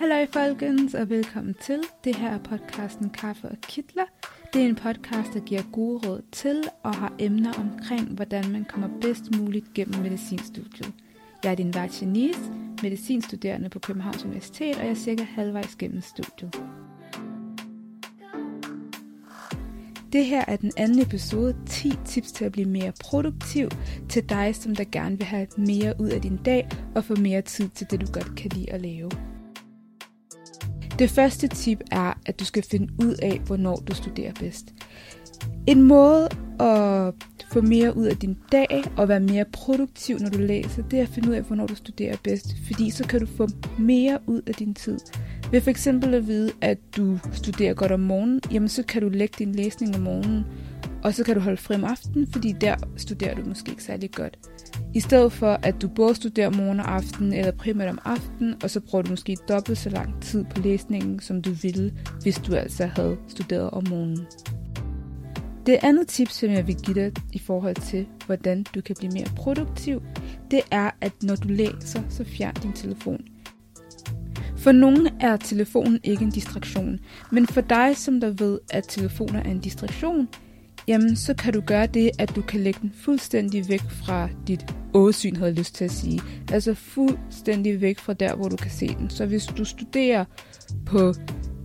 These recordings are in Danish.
Hallo folkens, og velkommen til. Det her er podcasten Kaffe og Kitler. Det er en podcast, der giver gode råd til og har emner omkring, hvordan man kommer bedst muligt gennem medicinstudiet. Jeg er din vært Janice, medicinstuderende på Københavns Universitet, og jeg er cirka halvvejs gennem studiet. Det her er den anden episode, 10 tips til at blive mere produktiv til dig, som der gerne vil have mere ud af din dag og få mere tid til det, du godt kan lide at lave. Det første tip er, at du skal finde ud af, hvornår du studerer bedst. En måde at få mere ud af din dag og være mere produktiv, når du læser, det er at finde ud af, hvornår du studerer bedst. Fordi så kan du få mere ud af din tid. Ved for eksempel at vide, at du studerer godt om morgenen, jamen så kan du lægge din læsning om morgenen, og så kan du holde fri om aftenen, fordi der studerer du måske ikke særlig godt. I stedet for, at du både studerer morgen og aften, eller primært om aftenen, og så bruger du måske dobbelt så lang tid på læsningen, som du ville, hvis du altså havde studeret om morgenen. Det andet tip, som jeg vil give dig i forhold til, hvordan du kan blive mere produktiv, det er, at når du læser, så fjern din telefon. For nogen er telefonen ikke en distraktion, men for dig, som der ved, at telefoner er en distraktion, jamen så kan du gøre det, at du kan lægge den fuldstændig væk fra dit åsyn, havde jeg lyst til at sige. Altså fuldstændig væk fra der, hvor du kan se den. Så hvis du studerer på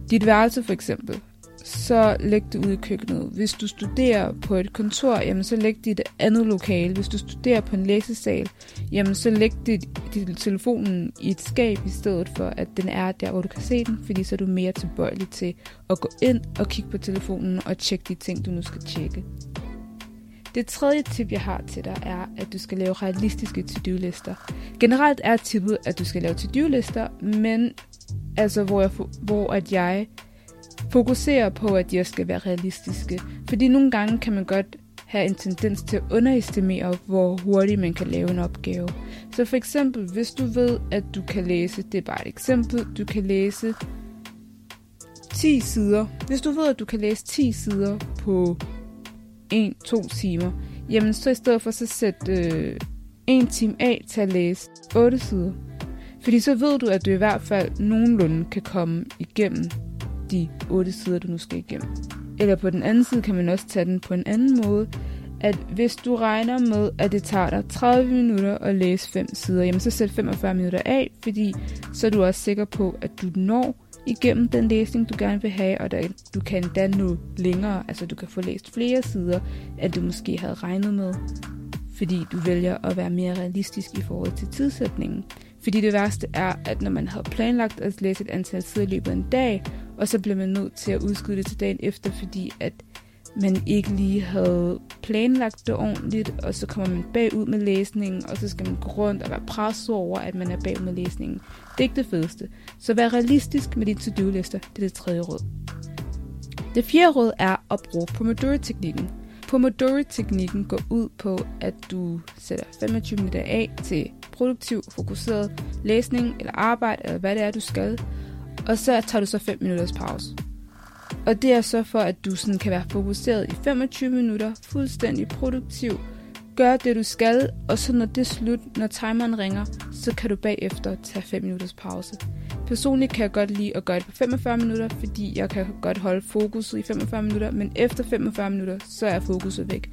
dit værelse for eksempel, så læg det ud i køkkenet. Hvis du studerer på et kontor, jamen så læg det i et andet lokale. Hvis du studerer på en læsesal, jamen så læg det, dit telefonen i et skab i stedet for, at den er der, hvor du kan se den, fordi så er du mere tilbøjelig til at gå ind og kigge på telefonen og tjekke de ting, du nu skal tjekke. Det tredje tip, jeg har til dig, er, at du skal lave realistiske to-do-lister. Generelt er tippet, at du skal lave to-do-lister, men altså hvor jeg, hvor at jeg fokuserer på, at de også skal være realistiske. Fordi nogle gange kan man godt have en tendens til at underestimere, hvor hurtigt man kan lave en opgave. Så for eksempel, hvis du ved, at du kan læse, det er bare et eksempel, du kan læse 10 sider. Hvis du ved, at du kan læse 10 sider på 1-2 timer, jamen så i stedet for så sæt øh, 1 time af til at læse 8 sider. Fordi så ved du, at du i hvert fald nogenlunde kan komme igennem de otte sider, du nu skal igennem. Eller på den anden side kan man også tage den på en anden måde, at hvis du regner med, at det tager dig 30 minutter at læse 5 sider, jamen så sæt 45 minutter af, fordi så er du også sikker på, at du når igennem den læsning, du gerne vil have, og der, du kan endda nå længere, altså du kan få læst flere sider, end du måske havde regnet med, fordi du vælger at være mere realistisk i forhold til tidsætningen. Fordi det værste er, at når man havde planlagt at læse et antal sider i løbet af en dag, og så bliver man nødt til at udskyde det til dagen efter, fordi at man ikke lige havde planlagt det ordentligt, og så kommer man bagud med læsningen, og så skal man gå rundt og være presset over, at man er bagud med læsningen. Det er ikke det fedeste. Så vær realistisk med dine to-do-lister. Det er det tredje råd. Det fjerde råd er at bruge Pomodoro-teknikken. Pomodoro-teknikken går ud på, at du sætter 25 minutter af til produktiv, fokuseret læsning eller arbejde, eller hvad det er, du skal, og så tager du så 5 minutters pause. Og det er så for, at du sådan kan være fokuseret i 25 minutter, fuldstændig produktiv, gør det du skal, og så når det er slut, når timeren ringer, så kan du bagefter tage 5 minutters pause. Personligt kan jeg godt lide at gøre det på 45 minutter, fordi jeg kan godt holde fokuset i 45 minutter, men efter 45 minutter, så er fokuset væk.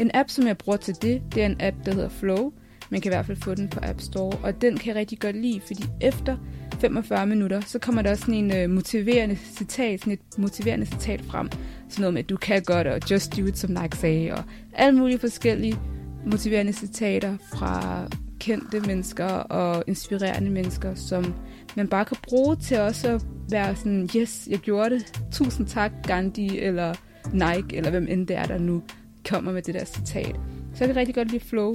En app, som jeg bruger til det, det er en app, der hedder Flow. Man kan i hvert fald få den på App Store, og den kan jeg rigtig godt lide, fordi efter 45 minutter, så kommer der også sådan en øh, motiverende citat, sådan et motiverende citat frem. Sådan noget med, at du kan godt, og just do it, som Nike sagde, og alle mulige forskellige motiverende citater fra kendte mennesker og inspirerende mennesker, som man bare kan bruge til også at være sådan, yes, jeg gjorde det, tusind tak Gandhi, eller Nike, eller hvem end det er, der nu kommer med det der citat. Så jeg kan rigtig godt lide Flow.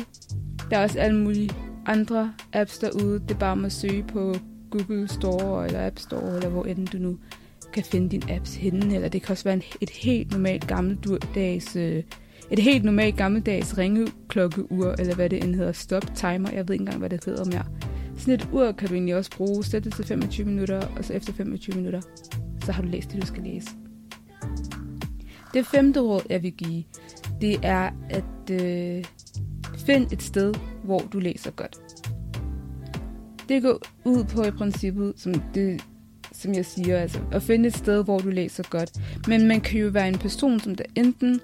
Der er også alle mulige andre apps derude. Det er bare at søge på Google Store eller App Store, eller hvor end du nu kan finde din apps henne. Eller det kan også være en, et helt normalt gammeldags, øh, et helt normalt gammeldags ringeklokkeur, eller hvad det end hedder, stop timer. Jeg ved ikke engang, hvad det hedder mere. Sådan et ur kan du egentlig også bruge. Sæt det til 25 minutter, og så efter 25 minutter, så har du læst det, du skal læse. Det femte råd, jeg vil give, det er at øh, find et sted, hvor du læser godt. Det går ud på i princippet, som, det, som jeg siger, altså at finde et sted, hvor du læser godt. Men man kan jo være en person, som der enten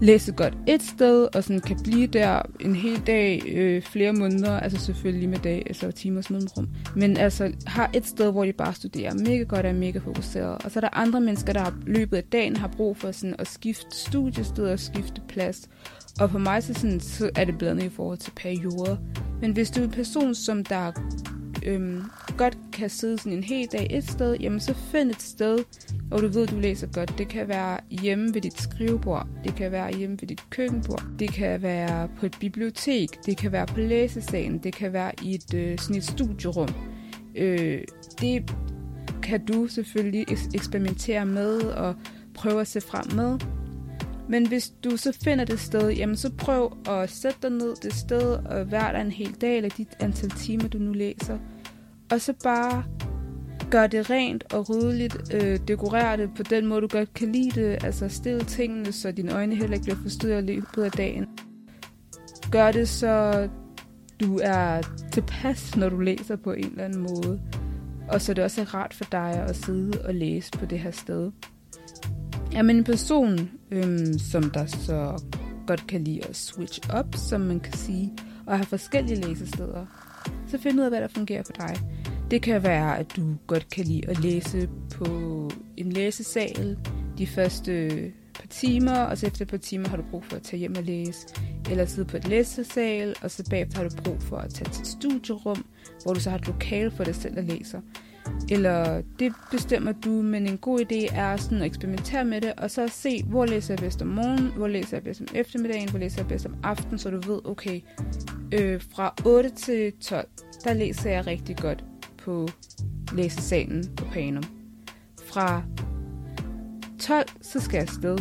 læse godt et sted, og sådan kan blive der en hel dag, øh, flere måneder, altså selvfølgelig med dag, altså timers mellemrum, men altså har et sted, hvor de bare studerer mega godt og er mega fokuseret. Og så er der andre mennesker, der har løbet af dagen har brug for sådan at skifte studiested og skifte plads. Og for mig så, sådan, så er det blandet i forhold til perioder. Men hvis du er en person, som der øhm, godt kan sidde sådan en hel dag et sted, jamen så find et sted, hvor du ved, du læser godt. Det kan være hjemme ved dit skrivebord, det kan være hjemme ved dit køkkenbord, det kan være på et bibliotek, det kan være på læsesalen, det kan være i et, øh, sådan et studierum. Øh, det kan du selvfølgelig eksperimentere med og prøve at se frem med. Men hvis du så finder det sted, jamen så prøv at sætte dig ned det sted og være der en hel dag, eller dit antal timer, du nu læser. Og så bare gør det rent og ryddeligt, øh, dekorer det på den måde, du godt kan lide det, altså stil tingene, så dine øjne heller ikke bliver forstyrret i løbet af dagen. Gør det, så du er tilpas, når du læser på en eller anden måde. Og så det også er rart for dig at sidde og læse på det her sted. Er man en person, øhm, som der så godt kan lide at switch up, som man kan sige, og have forskellige læsesteder, så find ud af, hvad der fungerer for dig. Det kan være, at du godt kan lide at læse på en læsesal de første par timer, og så efter et par timer har du brug for at tage hjem og læse, eller sidde på et læsesal, og så bagefter har du brug for at tage til et studierum, hvor du så har et lokale for dig selv at læse. Eller det bestemmer du, men en god idé er sådan at eksperimentere med det, og så se, hvor læser jeg bedst om morgenen, hvor læser jeg bedst om eftermiddagen, hvor læser jeg bedst om aftenen, så du ved, okay, øh, fra 8 til 12, der læser jeg rigtig godt på læsesalen på Panum. Fra 12, så skal jeg afsted.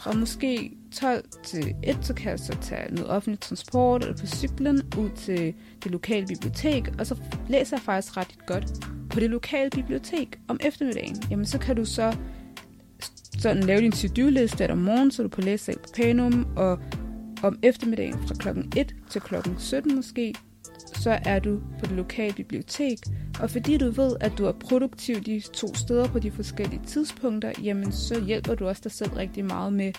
Fra måske 12 til 1, så kan jeg så tage noget offentlig transport eller på cyklen ud til det lokale bibliotek, og så læser jeg faktisk ret godt på det lokale bibliotek om eftermiddagen. Jamen så kan du så sådan lave din to-do-liste om morgenen, så du på læsesal på Panum, og om eftermiddagen fra klokken 1 til klokken 17 måske, så er du på det lokale bibliotek, og fordi du ved, at du er produktiv de to steder på de forskellige tidspunkter, jamen så hjælper du også dig selv rigtig meget med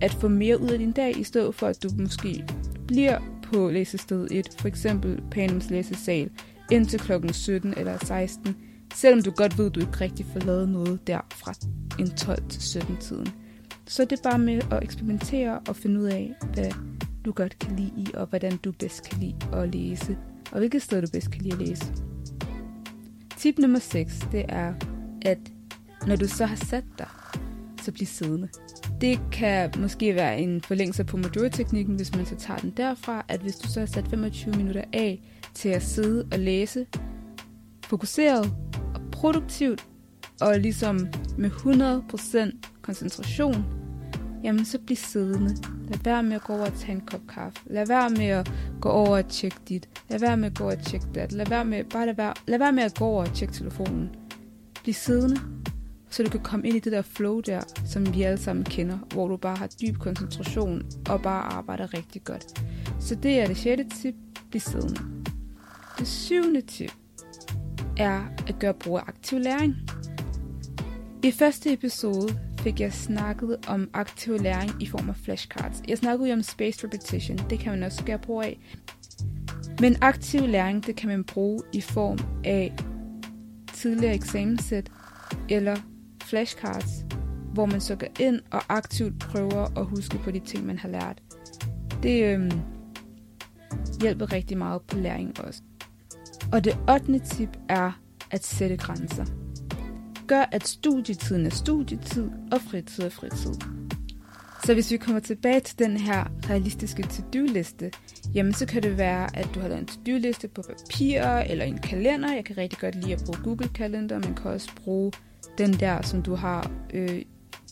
at få mere ud af din dag, i stedet for at du måske bliver på læsested 1, for eksempel Panums læsesal, indtil klokken 17 eller 16, selvom du godt ved, at du ikke rigtig får lavet noget der fra en 12 til 17 tiden. Så det er bare med at eksperimentere og finde ud af, hvad du godt kan lide i, og hvordan du bedst kan lide at læse, og hvilket sted du bedst kan lide at læse. Tip nummer 6, det er, at når du så har sat dig, så bliv siddende. Det kan måske være en forlængelse på Pomodoro-teknikken, hvis man så tager den derfra, at hvis du så har sat 25 minutter af til at sidde og læse, fokuseret og produktivt, og ligesom med 100% koncentration, jamen så bliv siddende. Lad være med at gå over og tage en kop kaffe. Lad være med at gå over og tjekke dit. Lad være med at gå over og tjekke dat. Lad være med, bare lad være, lad være med at gå over og tjekke telefonen. Bliv siddende, så du kan komme ind i det der flow der, som vi alle sammen kender, hvor du bare har dyb koncentration og bare arbejder rigtig godt. Så det er det sjette tip, bliv siddende. Det syvende tip er at gøre brug af aktiv læring. I første episode fik jeg snakket om aktiv læring i form af flashcards. Jeg snakkede jo om spaced repetition, det kan man også gøre brug af. Men aktiv læring, det kan man bruge i form af tidligere eksamenssæt eller flashcards, hvor man så går ind og aktivt prøver at huske på de ting, man har lært. Det øhm, hjælper rigtig meget på læring også. Og det 8. tip er at sætte grænser. Gør, at studietiden er studietid, og fritid er fritid. Så hvis vi kommer tilbage til den her realistiske to-do-liste, jamen så kan det være, at du har lavet en to-do-liste på papir eller en kalender. Jeg kan rigtig godt lide at bruge Google Calendar. Man kan også bruge den der, som du har øh,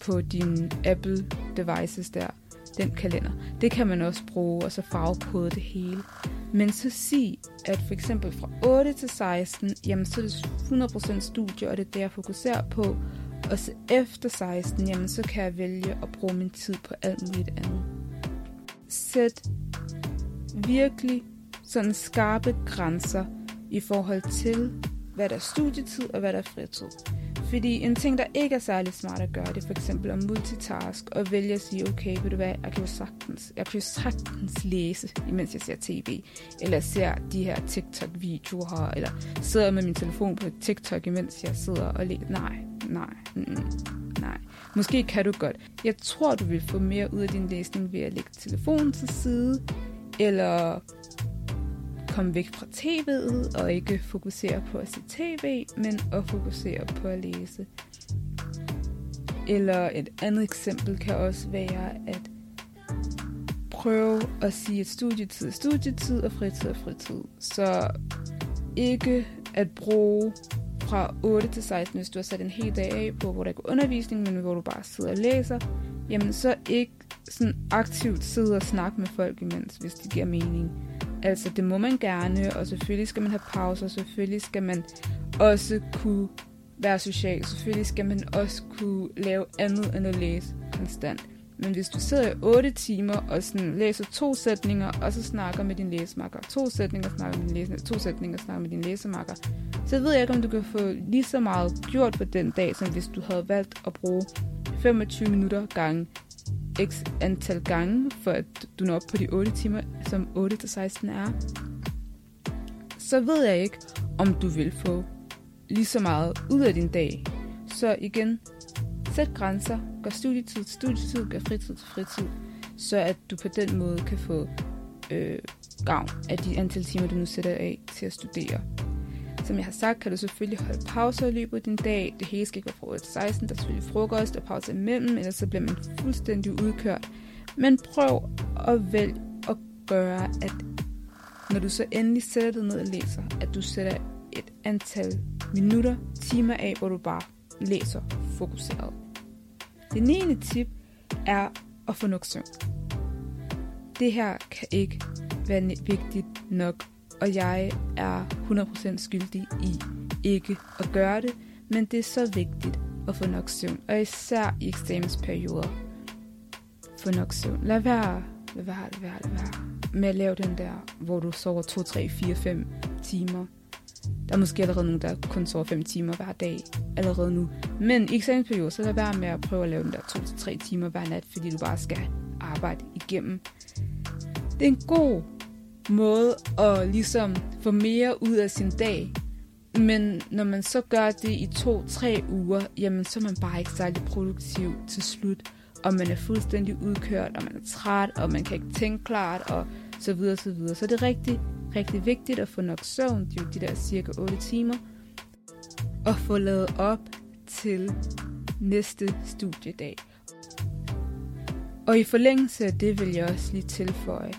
på din Apple devices der, den kalender. Det kan man også bruge, og så farvekode det hele. Men så sig, at for eksempel fra 8 til 16, jamen så er det 100% studie, og det er det, jeg fokuserer på. Og så efter 16, jamen så kan jeg vælge at bruge min tid på alt muligt andet. Sæt virkelig sådan skarpe grænser i forhold til, hvad der er studietid og hvad der er fritid. Fordi en ting, der ikke er særlig smart at gøre, det er for eksempel at multitask og vælge at sige, okay, ved du hvad, jeg kan jo sagtens, jeg kan jo sagtens læse, imens jeg ser tv, eller ser de her TikTok-videoer, eller sidder med min telefon på TikTok, imens jeg sidder og læser. Nej, nej, mm, nej. Måske kan du godt. Jeg tror, du vil få mere ud af din læsning ved at lægge telefonen til side, eller komme væk fra tv'et og ikke fokusere på at se tv, men at fokusere på at læse. Eller et andet eksempel kan også være at prøve at sige, at studietid er studietid og fritid er fritid. Så ikke at bruge fra 8 til 16, hvis du har sat en hel dag af på, hvor der går undervisning, men hvor du bare sidder og læser, jamen så ikke sådan aktivt sidde og snakke med folk imens, hvis det giver mening. Altså, det må man gerne, og selvfølgelig skal man have pauser, selvfølgelig skal man også kunne være social, selvfølgelig skal man også kunne lave andet end at læse konstant. Men hvis du sidder i 8 timer og sådan læser to sætninger, og så snakker med din læsemakker, to sætninger snakker med din læsemakker, to sætninger snakker med din læsemakker, så ved jeg ikke, om du kan få lige så meget gjort på den dag, som hvis du havde valgt at bruge 25 minutter gange x antal gange, for at du når op på de 8 timer, som 8-16 er, så ved jeg ikke, om du vil få lige så meget ud af din dag. Så igen, sæt grænser, gør studietid til studietid, gør fritid til fritid, så at du på den måde kan få øh, gavn af de antal timer, du nu sætter af til at studere. Som jeg har sagt, kan du selvfølgelig holde pauser i løbet af din dag. Det hele skal ikke være fra 8 til 16. Der er selvfølgelig frokost og pause imellem, ellers så bliver man fuldstændig udkørt. Men prøv at vælge at gøre, at når du så endelig sætter dig ned og læser, at du sætter et antal minutter, timer af, hvor du bare læser fokuseret. Det 9. tip er at få nok søvn. Det her kan ikke være vigtigt nok og jeg er 100% skyldig i ikke at gøre det, men det er så vigtigt at få nok søvn, og især i eksamensperioder. Få nok søvn. Lad være, lad være, lad være, lad være med at lave den der, hvor du sover 2, 3, 4, 5 timer. Der er måske allerede nogen, der kun sover 5 timer hver dag allerede nu. Men i eksamensperioden, så lad være med at prøve at lave den der 2-3 timer hver nat, fordi du bare skal arbejde igennem. Det er en god måde at ligesom få mere ud af sin dag. Men når man så gør det i to-tre uger, jamen så er man bare ikke særlig produktiv til slut. Og man er fuldstændig udkørt, og man er træt, og man kan ikke tænke klart, og så videre, så videre. Så det er rigtig, rigtig vigtigt at få nok søvn, det er jo de der cirka 8 timer, og få lavet op til næste studiedag. Og i forlængelse af det vil jeg også lige tilføje,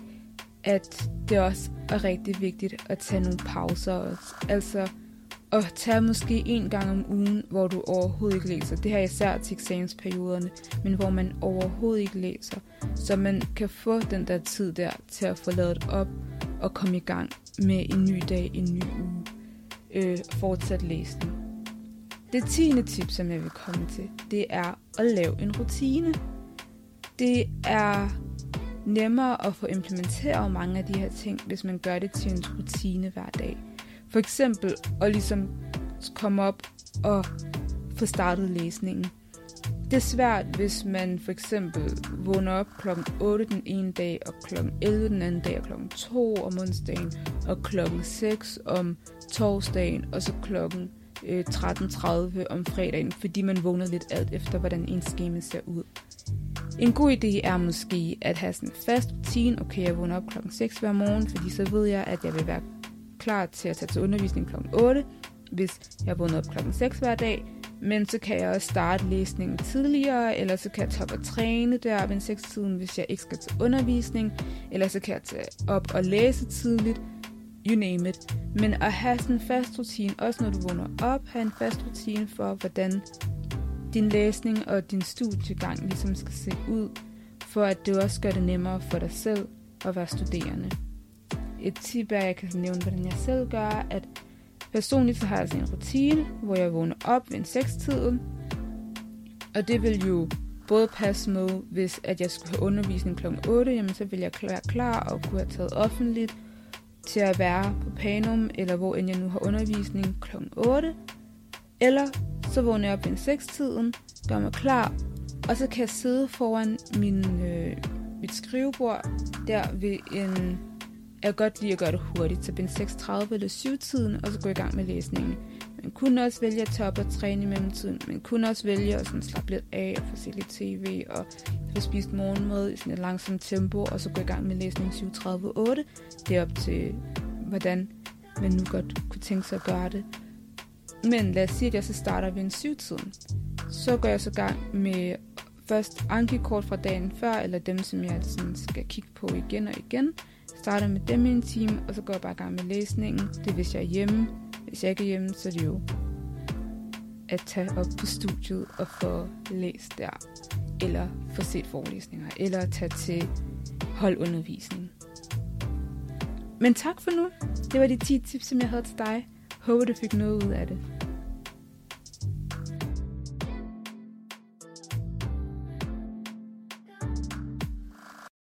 at det også er rigtig vigtigt at tage nogle pauser også. Altså at tage måske en gang om ugen, hvor du overhovedet ikke læser. Det her er især til eksamensperioderne, men hvor man overhovedet ikke læser. Så man kan få den der tid der til at få lavet op og komme i gang med en ny dag, en ny uge. Øh, fortsat læsning. Det tiende tip, som jeg vil komme til, det er at lave en rutine. Det er nemmere at få implementeret mange af de her ting, hvis man gør det til en rutine hver dag. For eksempel at ligesom komme op og få startet læsningen. Det er svært, hvis man for eksempel vågner op kl. 8 den ene dag, og kl. 11 den anden dag, og kl. 2 om onsdagen, og kl. 6 om torsdagen, og så kl. 13.30 øh, om fredagen, fordi man vågner lidt alt efter, hvordan ens schema ser ud. En god idé er måske at have sådan en fast rutine. Okay, jeg vågner op klokken 6 hver morgen, fordi så ved jeg, at jeg vil være klar til at tage til undervisning klokken 8, hvis jeg vågner op klokken 6 hver dag. Men så kan jeg også starte læsningen tidligere, eller så kan jeg tage op og træne der ved 6-tiden, hvis jeg ikke skal til undervisning, eller så kan jeg tage op og læse tidligt, you name it. Men at have sådan en fast rutine, også når du vågner op, have en fast rutine for, hvordan din læsning og din studiegang ligesom skal se ud, for at det også gør det nemmere for dig selv at være studerende. Et tip er, at jeg kan nævne, hvordan jeg selv gør, at personligt så har jeg altså en rutine, hvor jeg vågner op ved en 6-tiden, og det vil jo både passe med, hvis at jeg skulle have undervisning kl. 8, jamen så vil jeg være klar og kunne have taget offentligt, til at være på Panum, eller hvor end jeg nu har undervisning kl. 8. Eller så vågner jeg op ved 6-tiden, gør mig klar, og så kan jeg sidde foran min, øh, mit skrivebord der ved en... Jeg kan godt lide at gøre det hurtigt, så bind 6.30 eller 7-tiden, og så gå i gang med læsningen. Man kunne også vælge at tage op og træne i mellemtiden. Man kunne også vælge at sådan slappe lidt af og få set lidt tv og få spist morgenmad i sådan et langsomt tempo, og så gå i gang med læsning 7.30-8. Det er op til, hvordan man nu godt kunne tænke sig at gøre det. Men lad os sige, at jeg så starter ved en syvtiden. Så går jeg så i gang med først Anki-kort fra dagen før, eller dem, som jeg sådan skal kigge på igen og igen. Starter med dem i en time, og så går jeg bare i gang med læsningen. Det er, hvis jeg er hjemme. Hvis jeg ikke er hjemme, så er det jo at tage op på studiet og få læst der. Eller få set forelæsninger. Eller at tage til holdundervisning. Men tak for nu. Det var de 10 tips, som jeg havde til dig. Håber, du fik noget ud af det.